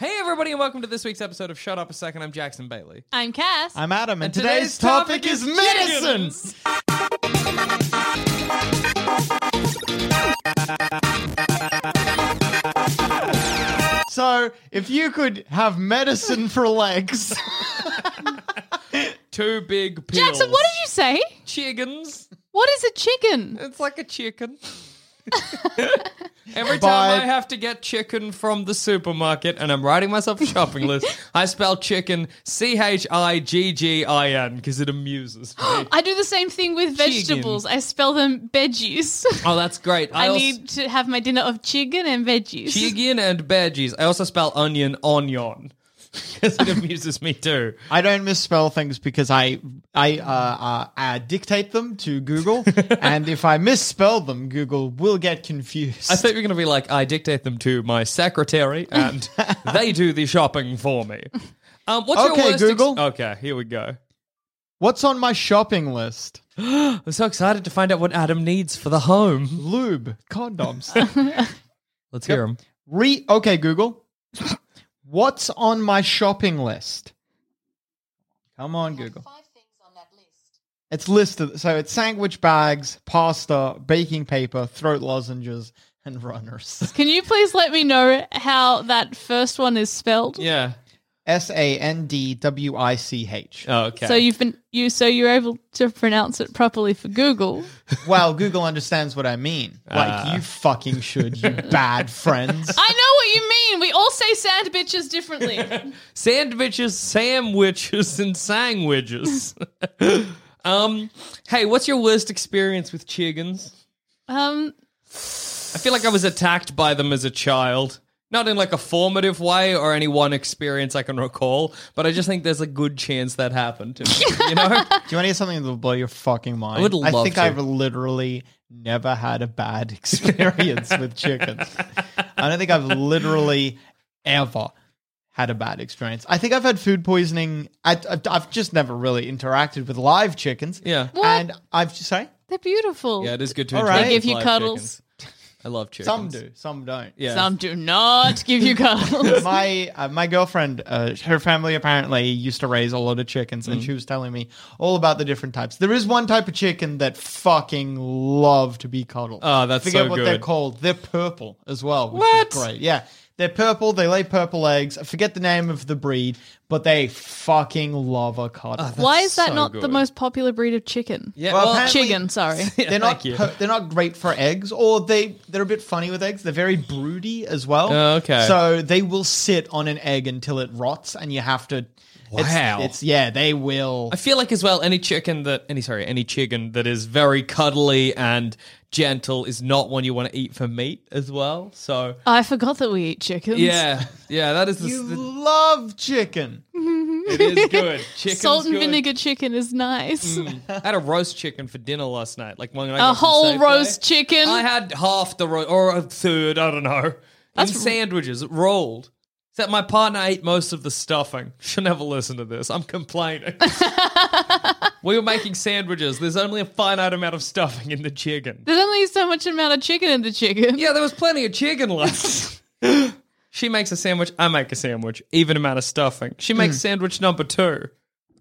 Hey, everybody, and welcome to this week's episode of Shut Up a Second. I'm Jackson Bailey. I'm Cass. I'm Adam, and, And today's, today's topic, topic is is medicine. chickens. So, if you could have medicine for legs, Two big pills. Jackson, what did you say? Chickens. What is a chicken? It's like a chicken. Every time I have to get chicken from the supermarket and I'm writing myself a shopping list, I spell chicken C H I G G I N because it amuses me. I do the same thing with vegetables. I spell them veggies. oh, that's great. I, also, need to have my dinner of chicken and veggies. chicken and veggies. I also spell onion onion because it amuses me too. I don't misspell things because I I uh, uh, uh, dictate them to Google, and if I misspell them, Google will get confused. I thought you were going to be like, I dictate them to my secretary and they do the shopping for me. Um, what's your Okay, worst ex- Google. okay, here we go. What's on my shopping list? I'm so excited to find out what Adam needs for the home. Lube, condoms. Let's hear them. Re okay, Google. What's on my shopping list? Come on, Google. It's listed. So it's sandwich bags, pasta, baking paper, throat lozenges, and runners. Can you please let me know how that first one is spelled? Yeah. S A N D W I C H. Oh, okay. So you've been you so you're able to pronounce it properly for Google. Well, Google understands what I mean. Like you fucking should, you bad friends. I know what you mean. We all say sand bitches differently. Sandwiches, sandwiches, and sandwiches. um, hey, what's your worst experience with chickens? um I feel like I was attacked by them as a child. Not in like a formative way or any one experience I can recall, but I just think there's a good chance that happened to me. You know? Do you want to hear something that will blow your fucking mind? I would love think to. I've literally never had a bad experience with chickens. I don't think I've literally ever had a bad experience. I think I've had food poisoning. I, I've, I've just never really interacted with live chickens. Yeah. What? And I've just say they're beautiful. Yeah, it is good to All interact right. They give you cuddles. chickens. I love chickens. some do, some don't. Yeah. Some do not give you cuddles. my uh, my girlfriend, uh, her family apparently used to raise a lot of chickens, Mm. and she was telling me all about the different types. There is one type of chicken that fucking love to be cuddled. Oh, that's forget so what they're good. called. They're purple as well. Which What? Is great. Yeah. They're purple. They lay purple eggs. I forget the name of the breed, but they fucking love a cuddle. Oh, Why is that so not the most popular breed of chicken? Yeah, Well, well, Chicken, sorry. Yeah, they're not thank you. per- they're not great for eggs, or they they're a bit funny with eggs. They're very broody as well. Oh, okay. So they will sit on an egg until it rots, and you have to. it's- Wow. It's, yeah, they will. I feel like as well any chicken that any sorry any chicken that is very cuddly and gentle is not one you want to eat for meat as well. So I forgot that we eat chickens. yeah, yeah, that is the, You the love chicken. it is good. Chicken's Salt and good. vinegar chicken is nice. Mm. I had a roast chicken for dinner last night. Like when I A got whole Safeway. roast chicken. I had half the roast or a third. I don't know. That's- in sandwiches, it rolled. Except my partner ate most of the stuffing. She'll never listen to this. I'm complaining. we were making sandwiches. There's only a finite amount of stuffing in the chicken. There's only so much amount of chicken in the chicken. Yeah, there was plenty of chicken left. she makes a sandwich. I make a sandwich. Even amount of stuffing. She makes mm. sandwich number two.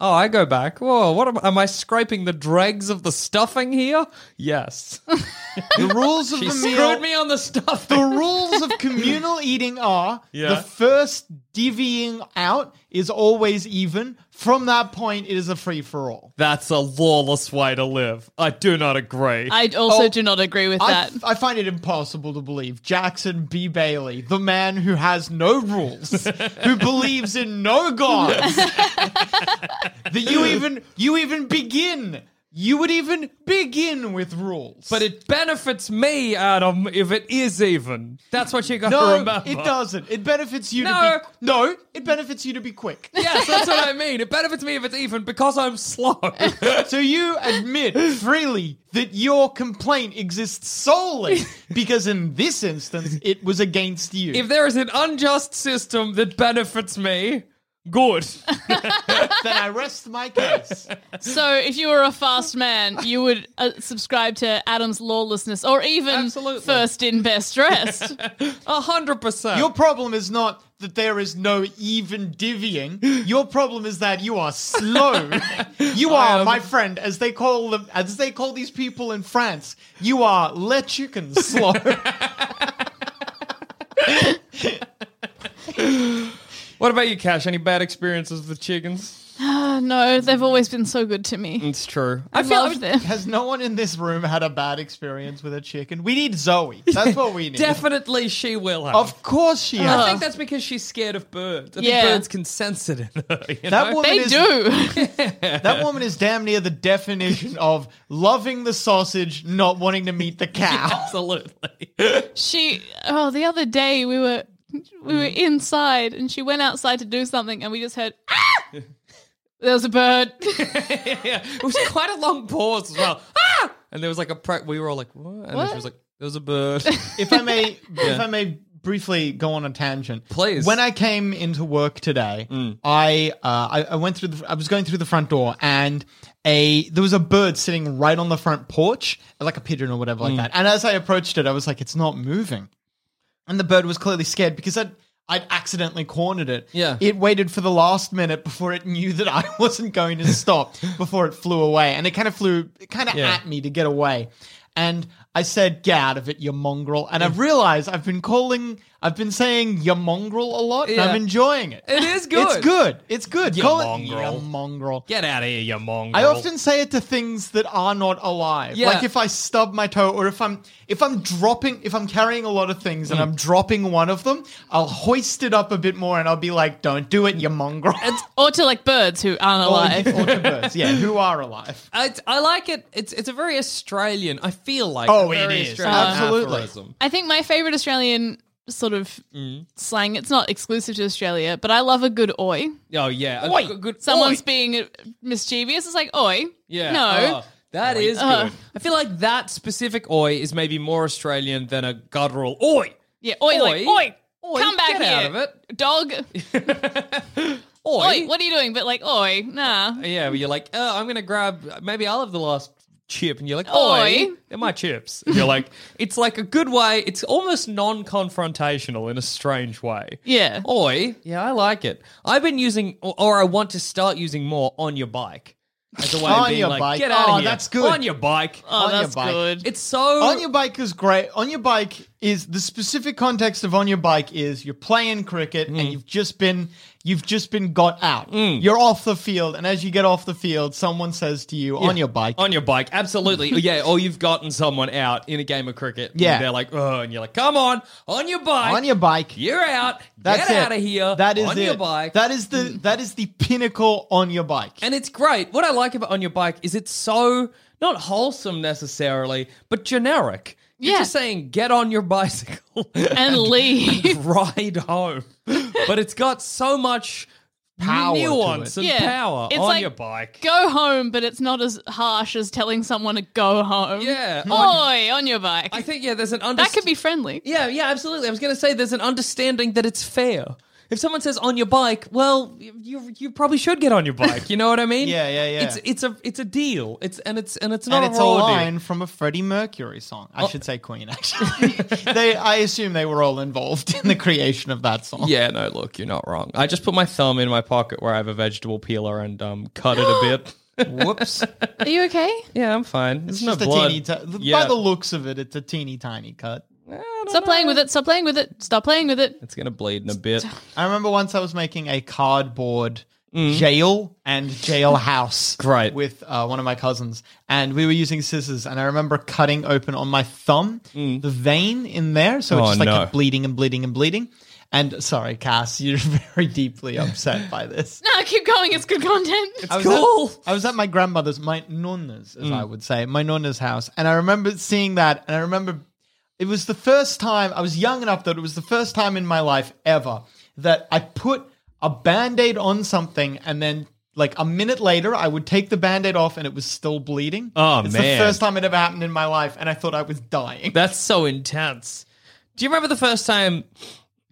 Oh, I go back. Whoa, what am, am I scraping the dregs of the stuffing here? Yes. The rules of She the screwed me on the stuffing. The rules of communal eating are Yeah. the first divvying out is always even. From that point, it is a free for all. That's a lawless way to live. I do not agree. I also Oh, do not agree with I, that. I find it impossible to believe Jackson B. Bailey, the man who has no rules, who believes in no gods, that you even you even begin. You would even begin with rules. but it benefits me, Adam, if it is even. That's what you got to no, remember. it doesn't. It benefits you No. to be no. It benefits you to be quick. Yes, that's what I mean. It benefits me if it's even because I'm slow. So you admit freely that your complaint exists solely because in this instance it was against you. if there is an unjust system that benefits me, good. then I rest my case. so if you were a fast man, you would uh, subscribe to Adam's lawlessness or even Absolutely. first in best dressed. A hundred percent. Your problem is not that there is no even divvying. Your problem is that you are slow. You are, am- my friend, as they call them, as they call these people in France. You are le chicken slow. What about you, Cass? Any bad experiences with chickens? Uh, no, they've always been so good to me. It's true. I, love them. Has no one in this room had a bad experience with a chicken? We need Zoe. That's what we need. Definitely she will have. Of course she has. I think that's because she's scared of birds. I Yeah. think birds can sense it in her. You That know? woman They is do. that woman is damn near the definition of loving the sausage, not wanting to meet the cow. Absolutely. she oh the other day we were we were inside and she went outside to do something and we just heard ah! there was a bird yeah, it was quite a long pause as well. Ah! And there was like a pre- we were all like, what? And then she was like, there was a bird. if I may, if I may briefly go on a tangent, Please. When I came into work today, I, uh, I I went through the I was going through the front door and a there was a bird sitting right on the front porch, like a pigeon or whatever like that. And as I approached it, I was like, it's not moving, and the bird was clearly scared because I'd. I'd accidentally cornered it. Yeah. It waited for the last minute before it knew that I wasn't going to stop before it flew away. And it kind of flew kind of Yeah. at me to get away. And I said, get out of it, you mongrel. And I've realized I've been calling, I've been saying you mongrel a lot, and Yeah. I'm enjoying it. It is good. It's good. It's good. You Call it mongrel. mongrel. Get out of here, you mongrel. I often say it to things that are not alive. Yeah. Like if I stub my toe or if I'm if I'm dropping if I'm carrying a lot of things Mm. and I'm dropping one of them, I'll hoist it up a bit more and I'll be like, Don't do it, you mongrel. or to like birds who aren't or, alive or to birds, yeah, who are alive. I, I like it. It's it's a very Australian. I feel like Oh, a it very is. Australian Absolutely. aphorism. i think my favorite australian sort of slang it's not exclusive to australia but i love a good oi Oh yeah, a Oi. good- good- someone's oi. being mischievous it's like oi Yeah. no Oh, that is Uh. good. I feel like that specific oi is maybe more Australian than a guttural oi. yeah oi, like Oi. oi Oi, come back get here out of it. dog Oi. oi what are you doing but like oi nah Yeah, but you're like, oh, I'm gonna grab. Maybe I'll have the last chip, and you're like, Oi. oi, they're my chips. And you're like, it's like a good way. It's almost non-confrontational in a strange way. Yeah. Oi, yeah, I like it. I've been using, or, or I want to start using more on your bike. As a way On of being your like, bike. get out Oh, of here. that's good. On your bike. oh On your that's bike. good It's so On your bike is great. On your bike is the specific context of on your bike is you're playing cricket Mm. and you've just been you've just been got out. Mm. You're off the field, and as you get off the field, someone says to you on your bike, On your bike, absolutely. yeah, or you've gotten someone out in a game of cricket. and Yeah. they're like, oh, and you're like, come on, on your bike. on your bike. You're out. That's Get it. out of here. That is on it. your bike. That is the mm. that is the pinnacle on your bike. and it's great. What I like about on your bike is it's so not wholesome necessarily, but generic. You're Yeah. just saying get on your bicycle and leave ride home. But it's got so much Power to nuance it. and Yeah. power It's on like- your bike. go home but it's not as harsh as telling someone to go home Yeah, on- oi on your bike I think yeah, there's an that could be friendly Yeah, yeah, absolutely. I was going to say there's an understanding that it's fair. If someone says on your bike, well, you you probably should get on your bike. You know what I mean? Yeah, yeah, yeah. It's it's a it's a deal. It's and it's and it's not and a it's a line deal. from a Freddie Mercury song. Oh. I should say Queen, actually. they, I assume they were all involved in the creation of that song. Yeah, no, look, you're not wrong. I just put my thumb in my pocket where I have a vegetable peeler and um, cut it a bit. Whoops. Are you okay? Yeah, I'm fine. There's It's no just a blood. teeny. T- yeah. By the looks of it, it's a teeny tiny cut. Stop playing with it. Stop playing with it. Stop playing with it. It's gonna bleed in a bit. I remember once I was making a cardboard jail and jailhouse Great. with uh, one of my cousins, and we were using scissors, and I remember cutting open on my thumb the vein in there, so it Oh, just like no. kept bleeding and bleeding and bleeding. And sorry, Cass, you're very deeply upset by this. No, keep going. It's good content. I was cool. At, I was at my grandmother's, my nonna's, as Mm. I would say, my nonna's house, and I remember seeing that, and I remember it was the first time I was young enough that it was the first time in my life ever that I put a band-aid on something and then like a minute later I would take the band-aid off and it was still bleeding. Oh, it's man. the first time it ever happened in my life and I thought I was dying. That's so intense. Do you remember the first time?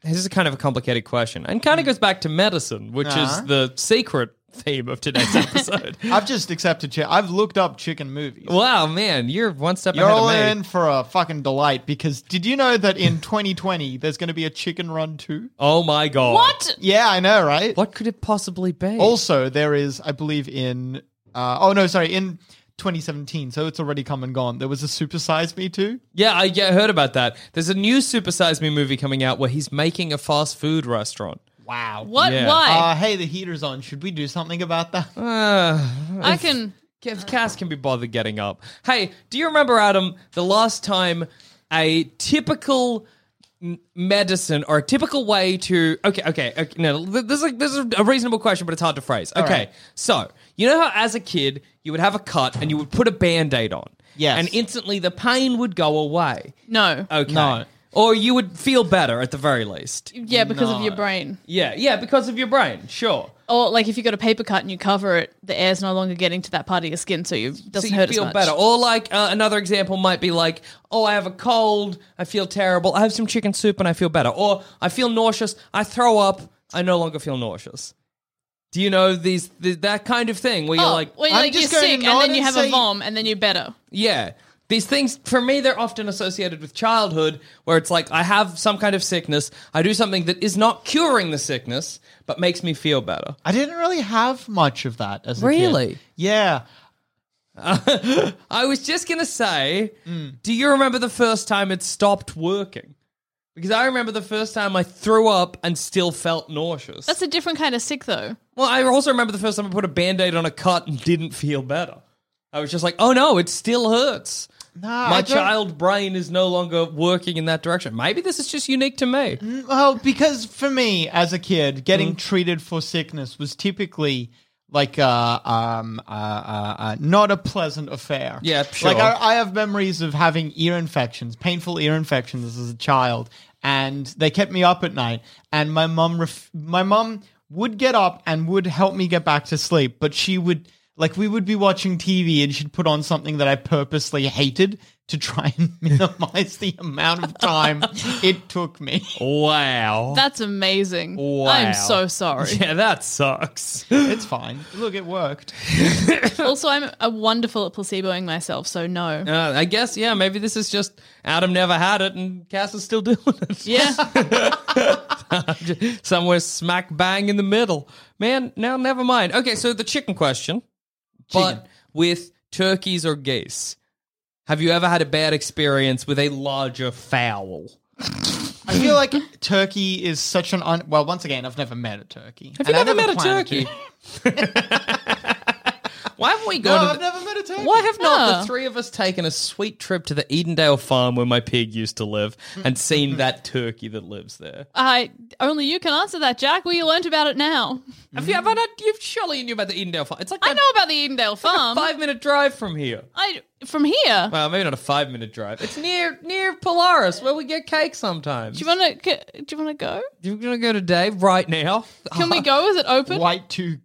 This is kind of a complicated question, and kind of goes back to medicine, which Uh-huh. is the secret theme of today's episode. I've just accepted chi- I've looked up chicken movies. wow, man, you're one step ahead. You're ahead all of me. in for a fucking delight because did you know that in 2020 there's going to be a chicken run too? Oh my god! What? Yeah, I know, right? What could it possibly be? Also, there is, I believe, in uh, oh no, sorry, in 2017, so it's already come and gone. There was a Super Size Me too. yeah, I yeah, heard about that. There's a new Super Size Me movie coming out where he's making a fast food restaurant. Wow. What? Yeah. Why? Uh, hey, the heater's on. Should we do something about that? Uh, I can. if Cass can be bothered getting up. Hey, do you remember, Adam, the last time a typical m- medicine or a typical way to okay okay, okay no th- this is like this is a reasonable question but it's hard to phrase okay right. so you know how as a kid you would have a cut and you would put a band-aid on Yes. and instantly the pain would go away No. okay No. Or you would feel better at the very least Yeah, because of your brain. yeah yeah because of your brain sure Or like if you got a paper cut and you cover it, the air's no longer getting to that part of your skin, so you doesn't so you hurt feel as much. better. Or like uh, another example might be like, oh, I have a cold, I feel terrible. I have some chicken soup and I feel better. Or I feel nauseous, I throw up, I no longer feel nauseous. Do you know these th- that kind of thing where Oh, you're like, well, I'm like you're just going to sick and then you and have say- a vom and then you're better. yeah. These things, for me, they're often associated with childhood, where it's like I have some kind of sickness, I do something that is not curing the sickness, but makes me feel better. I didn't really have much of that as a kid. Really? Yeah. I was just gonna say, do you remember the first time it stopped working? Because I remember the first time I threw up and still felt nauseous. That's a different kind of sick, though. well, I also remember the first time I put a band-aid on a cut and didn't feel better. I was just like, oh no, it still hurts. Nah, My I don't- child brain is no longer working in that direction. Maybe this is just unique to me. Well, because for me as a kid, getting Mm. treated for sickness was typically like uh, um, uh, uh, uh, not a pleasant affair. Yeah, sure. Like I, I have memories of having ear infections, painful ear infections as a child, and they kept me up at night. And my mom, ref- my mom would get up and would help me get back to sleep, but she would. Like we would be watching TV and she'd put on something that I purposely hated to try and minimize the amount of time it took me. Wow. That's amazing. Wow. I'm so sorry. yeah, that sucks. It's fine. Look, it worked. also, I'm a wonderful at placeboing myself, so no. Uh, I guess, yeah, maybe this is just Adam never had it and Cass is still doing it. Yeah. Somewhere smack bang in the middle. Man, now never mind. Okay, so the chicken question, but with turkeys or geese. Have you ever had a bad experience with a larger fowl? I feel like turkey is such an un. Well, once again, I've never met a turkey. Have you never met a turkey? to. Why haven't we No, gone to I've the- never met a turkey. Why have not No. the three of us taken a sweet trip to the Edendale farm where my pig used to live and seen that turkey that lives there? I only you can answer that, Jack. We learnt about it now. Have you ever not? You've surely knew about the Edendale farm. It's like I know about the Edendale it's like a farm. five minute drive from here. I from here. Well, maybe not a five minute drive. It's near near Polaris where we get cake sometimes. do you want to? Do you want to go? You're gonna go today, right now. Can we go? Is it open? White too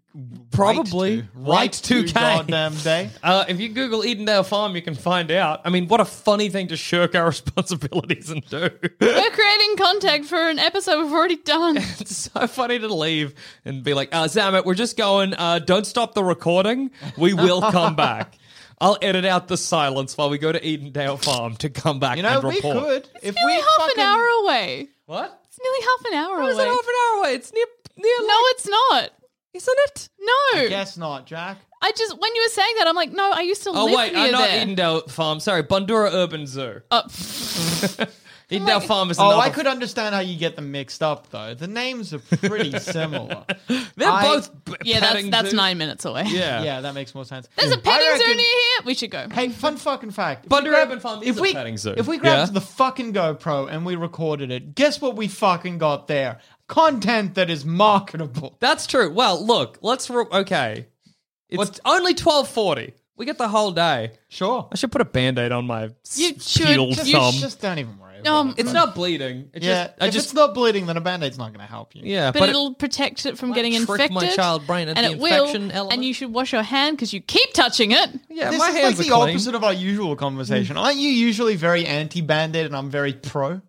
Probably. right to, Y2K. goddamn day. Uh, if you Google Edendale Farm, you can find out. I mean, what a funny thing to shirk our responsibilities and do. We're creating content for an episode we've already done. it's so funny to leave and be like, uh, Zamet, we're just going, uh, don't stop the recording. We will come back. I'll edit out the silence while we go to Edendale Farm to come back You know, and we report. could if nearly we half fucking, an hour away. What? It's nearly half an hour How is away. it half an hour away? It's near, near no, like- it's not. Isn't it? No. Guess not, Jack. I just when you were saying that, I'm like, no, I used to live at Oh, live wait, near I'm not there. Edendale Farm. Sorry, Bundoora Urban Zoo. Uh, Edendale Farm is Oh, another I could understand how you get them mixed up though. The names are pretty similar. They're I- both b- yeah, that's petting that's zoos. nine minutes away. Yeah. yeah, that makes more sense. There's a petting zoo reckon- near here. We should go. Hey, fun fucking fact. If we grab- Urban Farm is if a we, petting zoo. If we grabbed Yeah. the fucking GoPro and we recorded it, guess what we fucking got there? Content that is marketable. That's true. Well, look, let's. Re- okay. It's only 1240. We get the whole day. Sure. I should put a band aid on my You s- should. peeled Just- You thumb. just don't even worry about Um, it. it's not bleeding. It Yeah, just, I if just, it's not bleeding, then a band-aid's not going to help you. yeah, but, but, it'll protect it from getting trick infected. my child brain at and the it will. infection element. And you should wash your hand because you keep touching it. yeah, this my is hands like the are clean. opposite of our usual conversation. Aren't you usually very anti-band-aid and I'm very pro?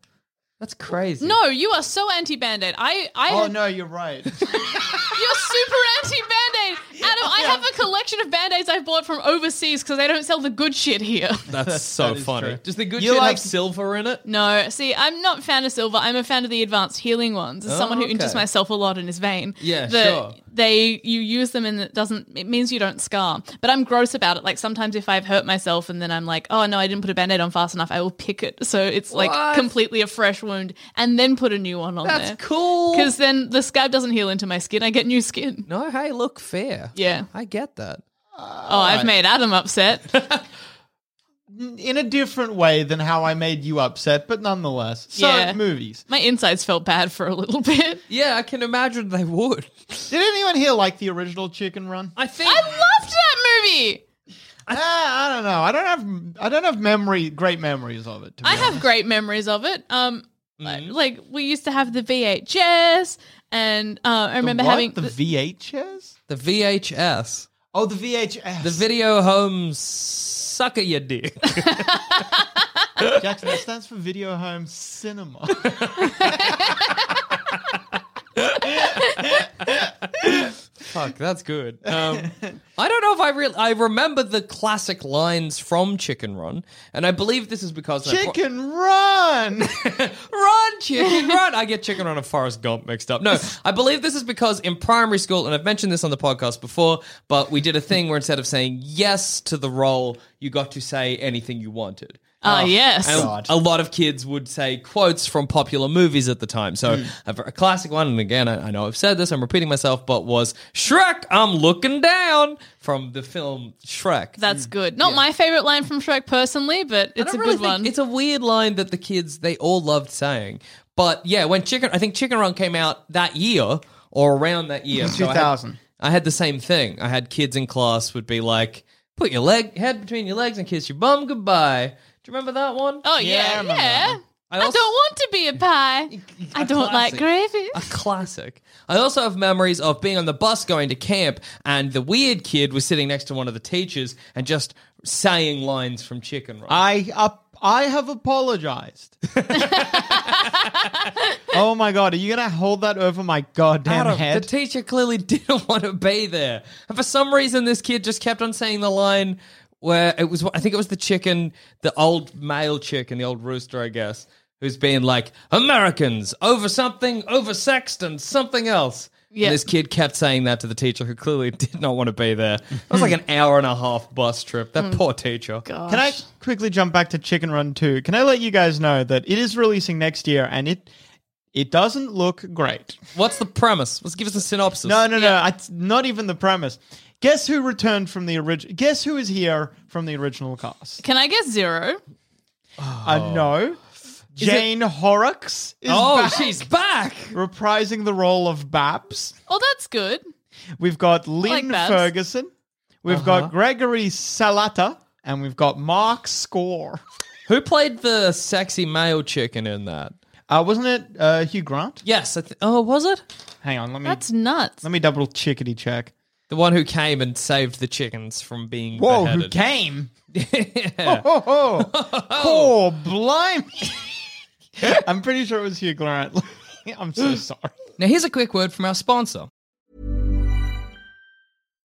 That's crazy. No, you are so anti band aid. I, I, Oh no, you're right. you're super anti band aid. Adam, I have a collection of band aids I've bought from overseas because they don't sell the good shit here. That's so that is funny. true. Does the good You shit like- have silver in it? No, see, I'm not a fan of silver. I'm a fan of the advanced healing ones. As Oh, someone who oh, okay. injures myself a lot and is vain. Yeah, the- sure. They you use them and it doesn't. It means you don't scar. But I'm gross about it. Like sometimes if I've hurt myself and then I'm like, oh no, I didn't put a band-aid on fast enough, I will pick it so it's What? like completely a fresh wound and then put a new one on That's there. cool. Because then the scab doesn't heal into my skin. I get new skin. No, hey, look, fair. Yeah. I get that. Oh, I've made Adam upset. In a different way than how I made you upset, but nonetheless. So, Yeah. movies. my insides felt bad for a little bit. Yeah, I can imagine they would. Did anyone here like the original Chicken Run? I think. I loved that movie. Ah, I don't know. I don't have I don't have memory great memories of it. To be I have honest. great memories of it. Um, Mm-hmm. like we used to have the VHS, and uh, I The remember what? having the VHS. the VHS, Oh, the VHS. the video home sucker your dick. Jackson. That stands for Video Home Cinema. Fuck, that's good. Um, I don't know if I really. I remember the classic lines from Chicken Run, and I believe this is because I pro- Chicken Run. Run, chicken, run. I get chicken run and Forrest Gump mixed up. No, I believe this is because in primary school, and I've mentioned this on the podcast before, but we did a thing where instead of saying yes to the role, you got to say anything you wanted. Ah, yes. And God. a lot of kids would say quotes from popular movies at the time. So Hmm. a, a classic one, and again, I, I know I've said this, I'm repeating myself, but was Shrek, I'm looking down from the film Shrek. That's good. Not my favorite line from Shrek personally, but I it's a don't really good think- one. It's a weird line that the kids they all loved saying. But yeah, when Chicken, I think Chicken Run came out that year or around that year, so I had- 2000. I had the same thing. I had kids in class would be like, "Put your leg head between your legs and kiss your bum goodbye." Do you remember that one? oh Yeah, yeah, remember yeah. that I, I don't want to be a pie. I don't like gravy. A classic. I also have memories of being on the bus going to camp, and the weird kid was sitting next to one of the teachers and just saying lines from Chicken Run. I up. I have apologized. oh my god, are you gonna hold that over my goddamn Adam, head? The teacher clearly didn't want to be there. And for some reason, this kid just kept on saying the line where it was, I think it was the chicken, the old male chicken, the old rooster, I guess, who's being like, Americans, over something, over sexed, and something else. Yeah. And this kid kept saying that to the teacher who clearly did not want to be there. It was like an hour and a half bus trip. That mm. poor teacher. Can I quickly jump back to Chicken Run 2? Can I let you guys know that it is releasing next year and it it doesn't look great. What's the premise? Let's give us a synopsis. No, no, no. It's not even the premise. Guess who returned from the original? Guess who is here from the original cast? Can I guess zero? Uh, no. Jane Horrocks is Oh, back, she's back. reprising the role of Babs. Oh, that's good. We've got Lynn like Babs. Ferguson. We've Uh-huh. got Gregory Salata. And we've got Mark Score. Who played the sexy male chicken in that? Uh, wasn't it uh, Hugh Grant? Yes. I th- oh, was it? Hang on, let me That's nuts. let me double chickety check. The one who came and saved the chickens from being Whoa, who beheaded. came? yeah. Oh, oh, oh. oh blimey. I'm pretty sure it was Hugh Grant. I'm so sorry. Now, here's a quick word from our sponsor.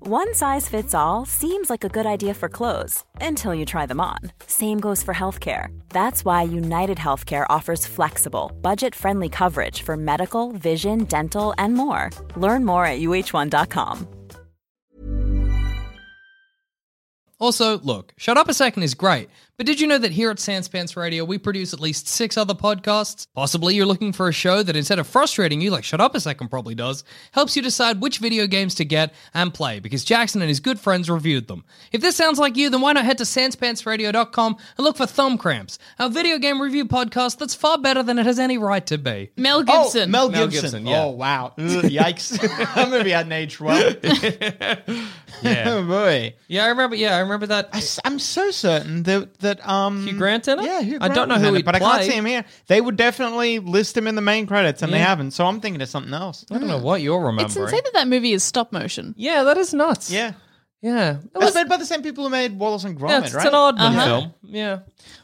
One size fits all seems like a good idea for clothes until you try them on. Same goes for healthcare. That's why United Healthcare offers flexible, budget friendly coverage for medical, vision, dental, and more. Learn more at uh1.com. Also, look, Shut Up a Second is great, but did you know that here at Sanspants Radio we produce at least six other podcasts? Possibly you're looking for a show that instead of frustrating you, like Shut Up a Second probably does, helps you decide which video games to get and play because Jackson and his good friends reviewed them. If this sounds like you, then why not head to sanspantsradio.com and look for Thumb Cramps, our video game review podcast that's far better than it has any right to be. Mel Oh, Gibson. Mel Mel Gibson. Gibson, yeah. Oh, wow. Ugh, yikes. that movie hadn't aged well. Yeah. oh, boy. yeah, I remember. Yeah, I remember that. I, am so certain that that um Hugh Grant in it? Yeah, Hugh I Grant don't know was who in it, he'd but I can't play. see him here. They would definitely list him in the main credits, and they Yeah. haven't. So I'm thinking of something else. I don't know what you're remembering. It's insane that that movie is stop motion. Yeah, that is nuts. Yeah, yeah. It it was was made by the same people who made Wallace and Gromit, Yeah, it's, right? it's an Aardman Uh-huh. film. Yeah.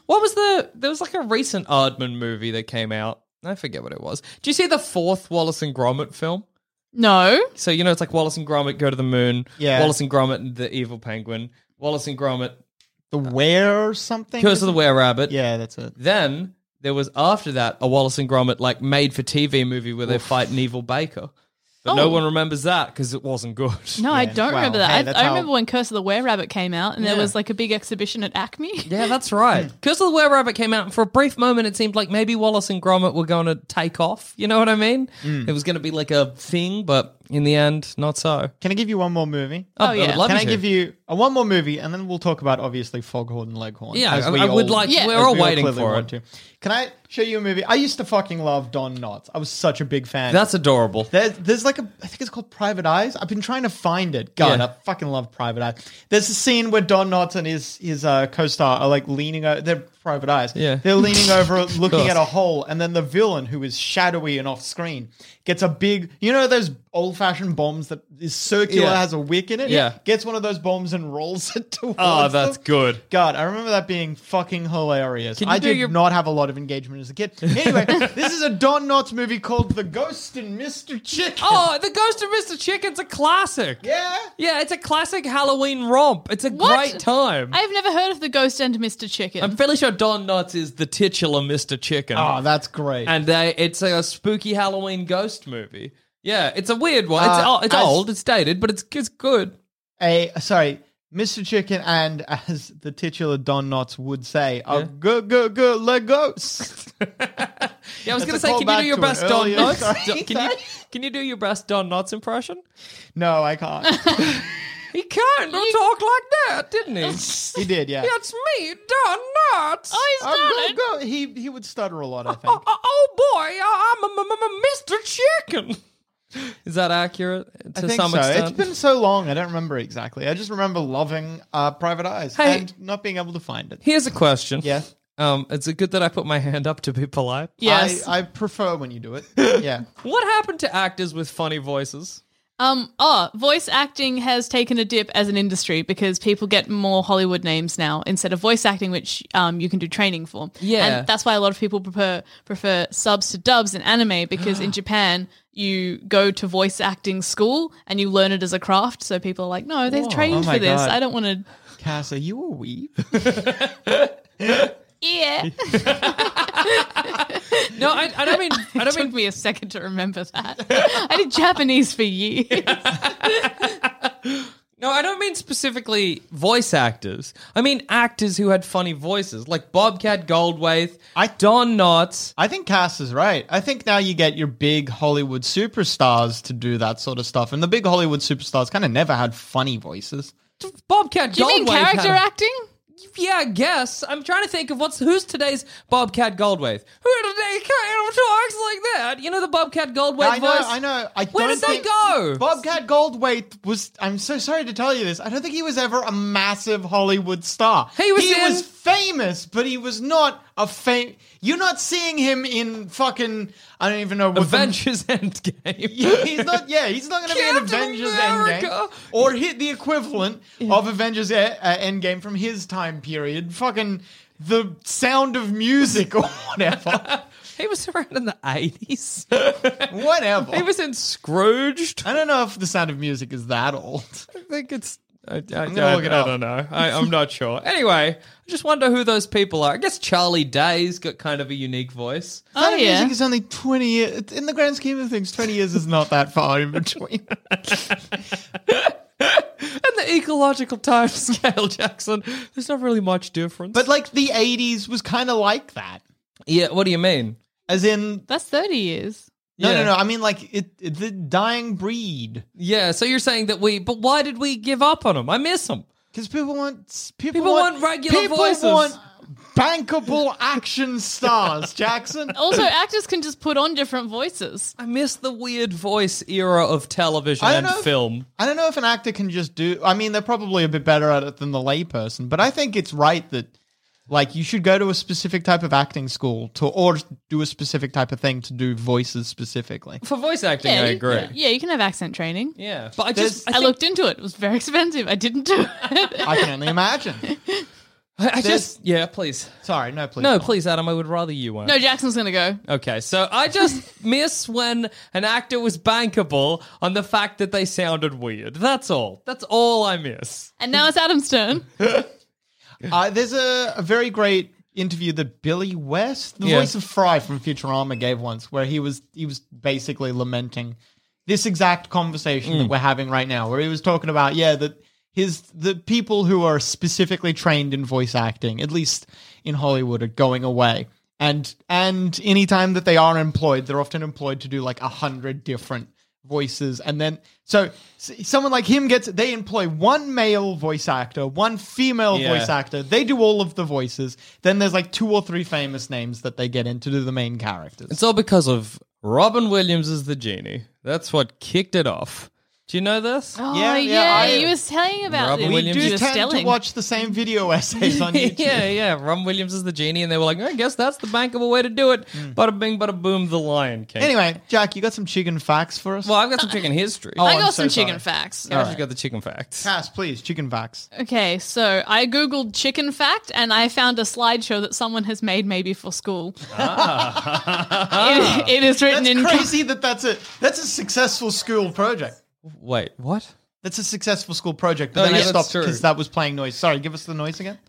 What was the? There was like a recent Aardman movie that came out. I forget what it was. Do you see the fourth Wallace and Gromit film? No. So you know it's like Wallace and Gromit go to the moon. Yeah. Wallace and Gromit and the evil penguin. Wallace and Gromit the Where or something. Curse of the Were Rabbit. Yeah, that's it. Then there was after that a Wallace and Gromit like made for TV movie where they fight an evil baker. But no Oh. one remembers that because it wasn't good. No, I don't well, remember that. hey, I, that's I how- remember when Curse of the Were Rabbit came out, and there Yeah. was like a big exhibition at ACMI. Yeah, that's right. Hmm. Curse of the Were Rabbit came out, and for a brief moment, it seemed like maybe Wallace and Gromit were going to take off. You know what I mean? Hmm. It was going to be like a thing, but in the end, not so. Can I give you one more movie? Oh, I would yeah. love Can you I to. give you uh, one more movie, and then we'll talk about obviously Foghorn and Leghorn. Yeah, as I, we I would all- like. Yeah. We're all we all waiting for it. to. Can I show you a movie? I used to fucking love Don Knotts. I was such a big fan. That's adorable. There's, there's like a, I think it's called Private Eyes. I've been trying to find it. God, Yeah. I fucking love Private Eyes. There's a scene where Don Knotts and his his uh, co-star are like leaning over. They're Private Eyes. Yeah. they're leaning over, looking at a hole, and then the villain, who is shadowy and off screen, gets a big. You know those old fashioned bombs that is circular, Yeah. has a wick in it. Yeah. gets one of those bombs and rolls it towards. Oh, that's them. good. God, I remember that being fucking hilarious. Can you I do did your- not have a lot of engagement as a kid. Anyway, this is a Don Knotts movie called The Ghost and Mr. Chicken. Oh, the Ghost of Mr. Chicken's a classic. yeah. Yeah, it's a classic Halloween romp. It's a What? great time. I've never heard of the Ghost and Mr. Chicken. I'm fairly sure Don Knotts is the titular Mr. Chicken. Oh, that's great. and they, it's a spooky Halloween ghost movie. Yeah, it's a weird one. It's, Uh, oh, it's as- old, it's dated, but it's it's good. a sorry, Mr. Chicken, and as the titular Don Knotts would say, a good, good, good Legos. Yeah, I was going to a say, can you callback do your to an best Don earlier- Knotts? Sorry, Do- Can you sorry. can you do your best Don Knotts impression? no, I can't. He kind of talked like that, didn't he? he did, yeah. That's me, Don nuts. Oh, he's Uh, done it. go, go. He he would stutter a lot, I think. Oh, oh boy, I'm a, I'm a, I'm a Mr. Chicken. Is that accurate to I think some so. extent? It's been so long, I don't remember exactly. I just remember loving uh, Private Eyes Hey. and not being able to find it. Here's a question. Yeah. Um, is it good that I put my hand up to be polite? Yes. I, I prefer when you do it. Yeah. What happened to actors with funny voices? Um, oh, voice acting has taken a dip as an industry because people get more Hollywood names now instead of voice acting, which um, you can do training for. Yeah. and that's why a lot of people prefer prefer subs to dubs in anime because in Japan you go to voice acting school and you learn it as a craft. So people are like, no, they've trained Oh for this. God. I don't want to. Cass, are you a weeb? Yeah, No, I, I don't mean. I it don't took mean. me a second to remember that. I did Japanese for years. No, I don't mean specifically voice actors. I mean actors who had funny voices, like Bobcat Goldthwait, I- Don Knotts. I think Cass is right. I think now you get your big Hollywood superstars to do that sort of stuff. And the big Hollywood superstars kind of never had funny voices. Bobcat Do you mean Goldthwait had character acting? Yeah, I guess. I'm trying to think of what's who's today's Bobcat Goldthwait. Who today kind of talks like that? You know the Bobcat Goldthwait I know, voice. I know. I Where don't did they think- go? Bobcat Goldthwait was. I'm so sorry to tell you this. I don't think he was ever a massive Hollywood star. He was in- was famous, but he was not a fame. You're not seeing him in fucking. I don't even know what the- Avengers Endgame. Yeah, he's not. Yeah, he's not going to be in Captain Avengers America. Endgame or hit the equivalent of Avengers uh, uh, Endgame from his time period. Fucking the Sound of Music or whatever. He was around in the 80s. whatever. he was in Scrooged. I don't know if the Sound of Music is that old. I think it's. I, I, gonna I- look it I up. don't know. I, I'm not sure. Anyway, I just wonder who those people are. I guess Charlie Day's got kind of a unique voice. Oh Sound of yeah. Music is only twenty years. In the grand scheme of things, twenty years is not that far in between. And the ecological time scale, Jackson, there's not really much difference. but like the '80s was kind of like that, yeah, what do you mean? as in. That's thirty years. No, Yeah. no, no. I mean, like it, it, the dying breed. Yeah, so you're saying that we, but why did we give up on them? I miss them. Because people want people, People want regular voices. people voices. want bankable action stars. Jackson. Also, actors can just put on different voices. I miss the weird voice era of television and if- film. I don't know if an actor can just do. I mean, they're probably a bit better at it than the layperson, but I think it's right that, like, you should go to a specific type of acting school to, or do a specific type of thing to do voices specifically. For voice acting, Yeah, I you- agree. Yeah, you can have accent training. Yeah, but I There's- just I, I, think- looked into it. It was very expensive. I didn't do it. I can only imagine. I, I just yeah, please. Sorry, no, please. No, don't. please, Adam. I would rather you weren't. no, Jackson's gonna go. Okay, so I just miss when an actor was bankable on the fact that they sounded weird. That's all. That's all I miss. And now it's Adam's turn. Uh, there's a, a very great interview that Billy West, the Yeah. voice of Fry from Futurama, gave once, where he was he was basically lamenting this exact conversation that we're having right now, where he was talking about yeah that his the people who are specifically trained in voice acting, at least in Hollywood, are going away. And and anytime that they are employed, they're often employed to do like a hundred different voices and then so someone like him gets they employ one male voice actor one female Yeah. voice actor they do all of the voices then there's like two or three famous names that they get in to do the main characters It's all because of Robin Williams as the genie. That's what kicked it off. Do you know this? Oh Yeah, yeah, yeah, I- he was telling about Robin it. we Williams do is was tend telling. to watch the same video essays on youtube yeah, yeah. Robin Williams is the genie, and they were like, I guess that's the bankable way to do it. Mm. Bada bing, bada boom, the Lion King. anyway jack you got some chicken facts for us well, I've got some uh, chicken history. Oh, I I'm got so some chicken sorry. facts. I just got the chicken facts. Cass, please chicken facts Okay, so I googled chicken fact and I found a slideshow that someone has made maybe for school. Ah. it, it is written that's in crazy that that's a that's a successful school project Wait, what? that's a successful school project but Oh, then yeah, i that's stopped true. because that was playing noise sorry give us the noise again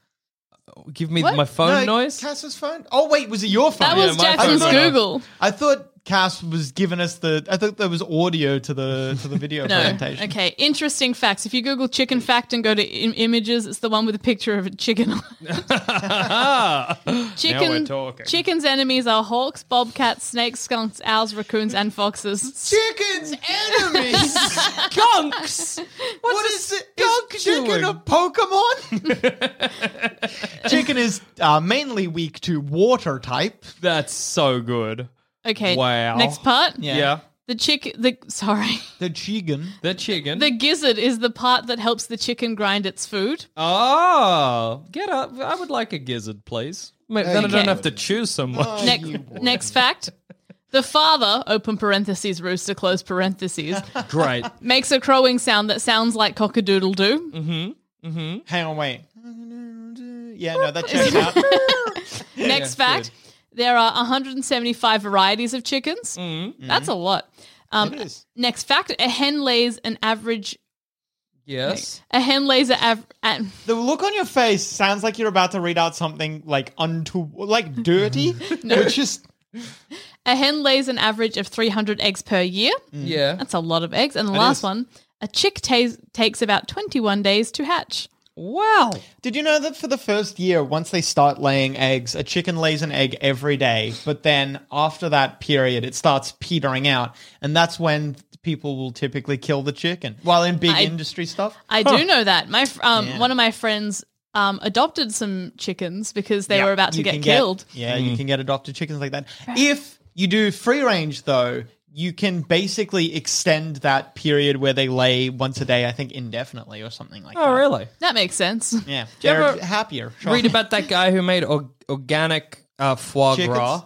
Give me What? my phone No, noise? Cass's phone. Oh wait, was it your phone? That was my Jackson's phone. Google. I thought Cass was giving us the. I thought there was audio to the to the video No. presentation. Okay. Interesting facts. If you Google chicken fact and go to Im- images, it's the one with a picture of a chicken. on it. Ah. chicken. we're talking. Chicken's enemies are hawks, bobcats, snakes, skunks, owls, raccoons, and foxes. Chicken's enemies. Skunks! what is it? skunk Is chicken doing? a Pokemon? chicken is uh, mainly weak to water type. That's so good. Okay. Wow. Next part. Yeah. The chick. The sorry. The chicken. The chicken. The gizzard is the part that helps the chicken grind its food. oh, get up. I would like a gizzard, please. Ma- Then I don't have to chew so much. Next, next fact. The father, open parentheses, rooster, close parentheses, Great. makes a crowing sound that sounds like cockadoodle doo. Mm-hmm. Mm-hmm. Hang on, wait. Yeah, no, that checks out. Next fact. There are 175 varieties of chickens. Mm. Mm. That's a lot. Um, It is. Next fact. A hen lays an average. Yes. A hen lays a av- an The look on your face sounds like you're about to read out something like unto like dirty, which is A hen lays an average of 300 eggs per year. Mm. Yeah. That's a lot of eggs. And the last is. one, a chick ta- takes about 21 days to hatch. Wow. Did you know that for the first year, once they start laying eggs, a chicken lays an egg every day, but then after that period, it starts petering out, and that's when people will typically kill the chicken. While in big I- industry stuff, I do know that. My um, Yeah. one of my friends um, adopted some chickens because they Yeah, were about to you get can killed. yeah, you can get adopted chickens like that. If you do free range, though, you can basically extend that period where they lay once a day. I think indefinitely or something like that. Oh, really? That makes sense. Yeah, Do you they're ever happier. Read about that guy who made or- organic uh, foie Chickens? gras.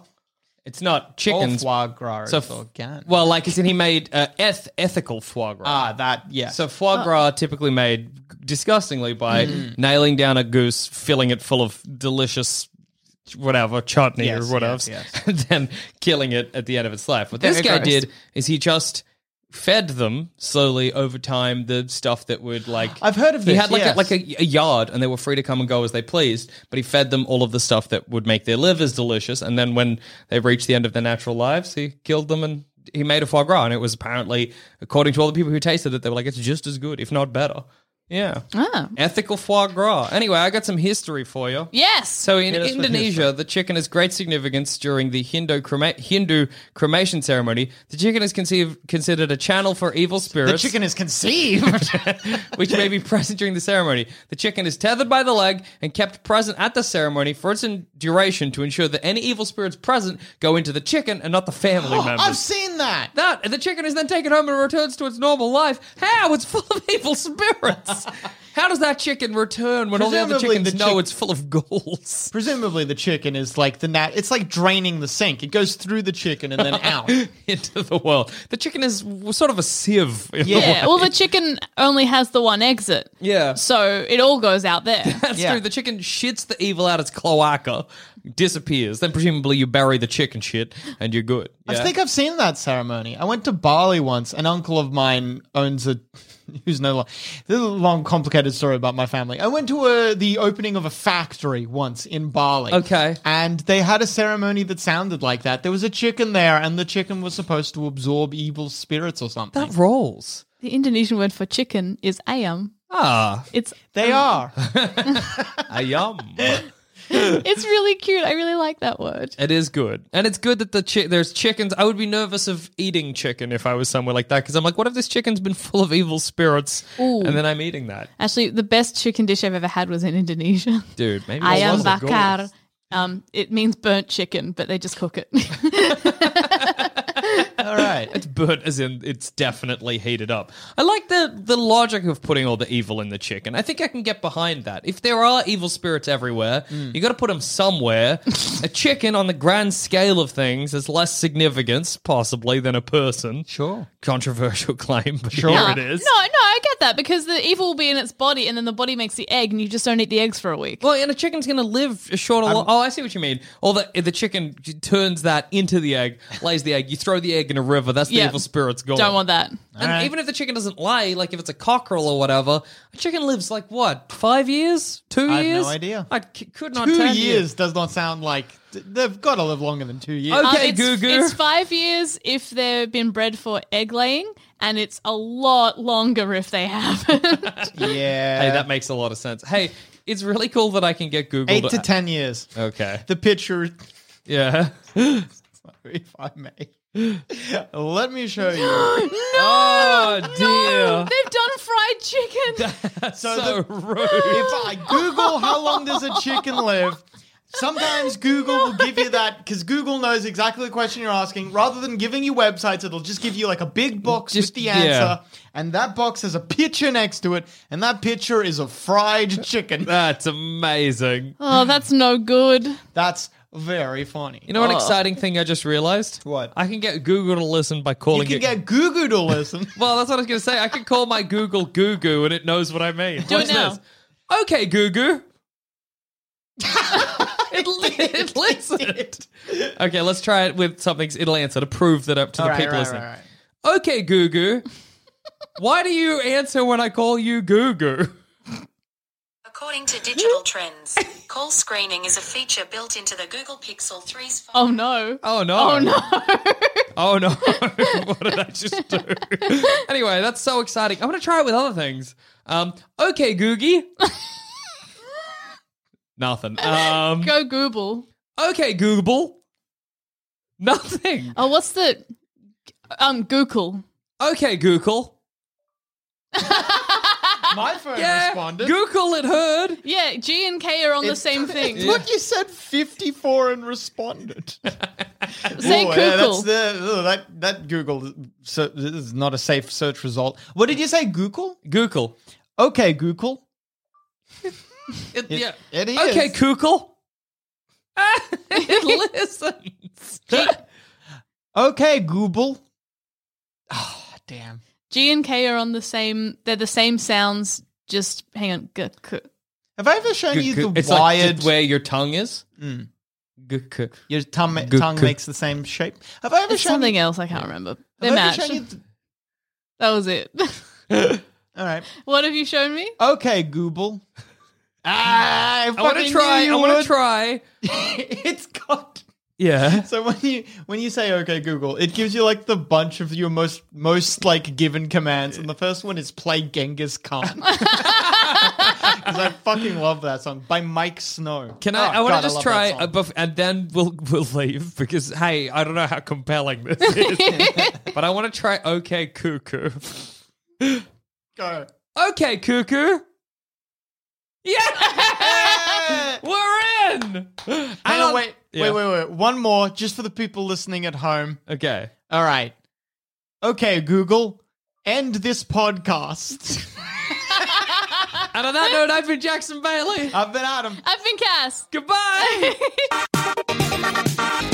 It's not Oh, chickens. foie gras. so is f- organic. Well, like it's in he made uh, eth- ethical foie gras. ah, that yeah. So foie gras typically made disgustingly by Mm. nailing down a goose, filling it full of delicious whatever chutney Yes, or whatever, yes, yes. and then killing it at the end of its life. What this guy did is he just fed them slowly over time the stuff that would like I've heard of he this, had like yes. a, like a, a yard and they were free to come and go as they pleased but he fed them all of the stuff that would make their livers delicious and then when they reached the end of their natural lives he killed them and he made a foie gras and it was apparently according to all the people who tasted it they were like it's just as good if not better yeah Ah. ethical foie gras anyway i got some history for you Yes. so in Hit Indonesia, the chicken has great significance during the Hindu, crema- Hindu cremation ceremony. The chicken is conceived, considered a channel for evil spirits. the spirits, chicken is conceived. which may be present during the ceremony. The chicken is tethered by the leg and kept present at the ceremony for its in- duration to ensure that any evil spirits present go into the chicken and not the family members. I've seen that. that and the chicken is then taken home and returns to its normal life. How? It's full of evil spirits. How does that chicken return when all the other Presumably chickens the know chick- it's full of ghouls? Presumably, the chicken is like the nat. It's like draining the sink. It goes through the chicken and then out. into the world. The chicken is sort of a sieve. In Yeah. a way. Well, the chicken only has the one exit. Yeah. So it all goes out there. That's Yeah. true. The chicken shits the evil out its cloaca, disappears. Then presumably you bury the chicken shit and you're good. I Yeah. think I've seen that ceremony. I went to Bali once. An uncle of mine owns a. Who's no long. This is a long, complicated story about my family. I went to a, the opening of a factory once in Bali. Okay. And they had a ceremony that sounded like that. There was a chicken there, and the chicken was supposed to absorb evil spirits or something. that rolls. the Indonesian word for chicken is ayam. Ah, It's they are. a yum. it's really cute. I really like that word. It is good, and it's good that the chi- there's chickens. I would be nervous of eating chicken if I was somewhere like that because I'm like, what if this chicken's been full of evil spirits, Ooh. and then I'm eating that, Actually, the best chicken dish I've ever had was in Indonesia. dude? Maybe it Ayam was a bakar. Um, it means burnt chicken, but they just cook it. All right. It's burnt as in it's definitely heated up. I like the the logic of putting all the evil in the chicken. I think I can get behind that. If there are evil spirits everywhere, hmm. you got to put them somewhere. a chicken on the grand scale of things has less significance possibly than a person. Sure. Controversial claim, but Sure. here it is. no, no, I get that because the evil will be in its body, and then the body makes the egg, and you just don't eat the eggs for a week. Well, and a chicken's going to live a short. Lo- oh, I see what you mean. Or the the chicken turns that into the egg, lays the egg. You throw the egg in a river. That's the Yeah. evil spirit's gone. Don't want that. And Alright. even if the chicken doesn't lay, like if it's a cockerel or whatever, a chicken lives like what, five years, two I have no years? idea. I c- could not. Two tell years does not sound like they've got to live longer than two years. Okay. Um, it's, Goo Goo. it's five years if they've been bred for egg laying, and it's a lot longer if they haven't. Yeah, Hey, that makes a lot of sense. Hey, it's really cool that I can get Google eight to ten years. Okay. The picture, Yeah. if I may, let me show you. oh dear. They've done fried chicken. That's So so, the- rude. If I Google how long does a chicken live, Sometimes Google will give you that because Google knows exactly the question you're asking. Rather than giving you websites, it'll just give you like a big box Just- with the yeah. answer, and that box has a picture next to it, and that picture is a fried chicken. That's amazing. Oh, that's no good. That's very funny. You know what oh. exciting thing I just realized? What? I can get Google to listen by calling it. you calling can it. get Google to listen. well, that's what I was going to say. I can call my Google Goo Goo and it knows what I mean. Do it now. this. Okay, Goo Goo. it, li- it listened. Okay, let's try it with something it'll answer to prove that up to All the right, people right, listening. right, right. Okay, Goo Goo. Why do you answer when I call you Goo Goo? According to Digital Trends, call screening is a feature built into the Google Pixel 3's phone. Oh no. Oh no. Oh no. Oh no. what did I just do? anyway, that's so exciting. I'm going to try it with other things. Um, okay, Googie. Nothing. Um, Go Google. okay, Google. Nothing. Oh, what's the um Google? Okay, Google. My phone Yeah, responded. Google it heard. Yeah, G and K are on the same thing. Look, you said 54 and responded. Say Oh, Google. yeah, that's the, oh, that, that Google so, this is not a safe search result. What did you say, Google? Google. Okay, Google. It, yeah. it is. Okay, Google. it listens. Okay, Google. Oh, damn. G and K are on the same. They're the same sounds. Just hang on. G- k- Have I ever shown you the it's like wired? just where your tongue is. Mm. G- your tongue, G- tongue g- makes the same shape. Have I ever It's shown something you? else. I can't remember. Have They I ever match. shown you th- That was it. All right. what have you shown me? Okay, Google. Ah, I, I want to fucking try. I you want would. to try. it's got. Yeah. So when you when you say okay Google, it gives you like the bunch of your most most like given commands, and the first one is play Genghis Khan. Because I fucking love that song by Miike Snow. Can I? Oh, I want God, to just love try, that uh, song. and then we'll we'll leave because hey, I don't know how compelling this is, but I want to try. Okay, cuckoo. Go. Okay, cuckoo. Yeah, we're in. Hang on, wait, Yeah. wait, wait, wait. One more, just for the people listening at home. Okay. All right. Okay, Google, end this podcast. And on that note, I've been Jackson Bailey. I've been Adam. I've been Cass. Goodbye.